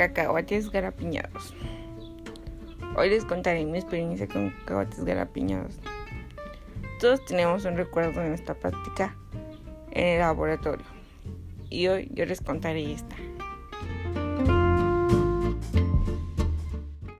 Cacahuates garapiñados. Hoy les contaré mi experiencia con cacahuates garapiñados. Todos tenemos un recuerdo de esta práctica en el laboratorio y hoy yo les contaré esta.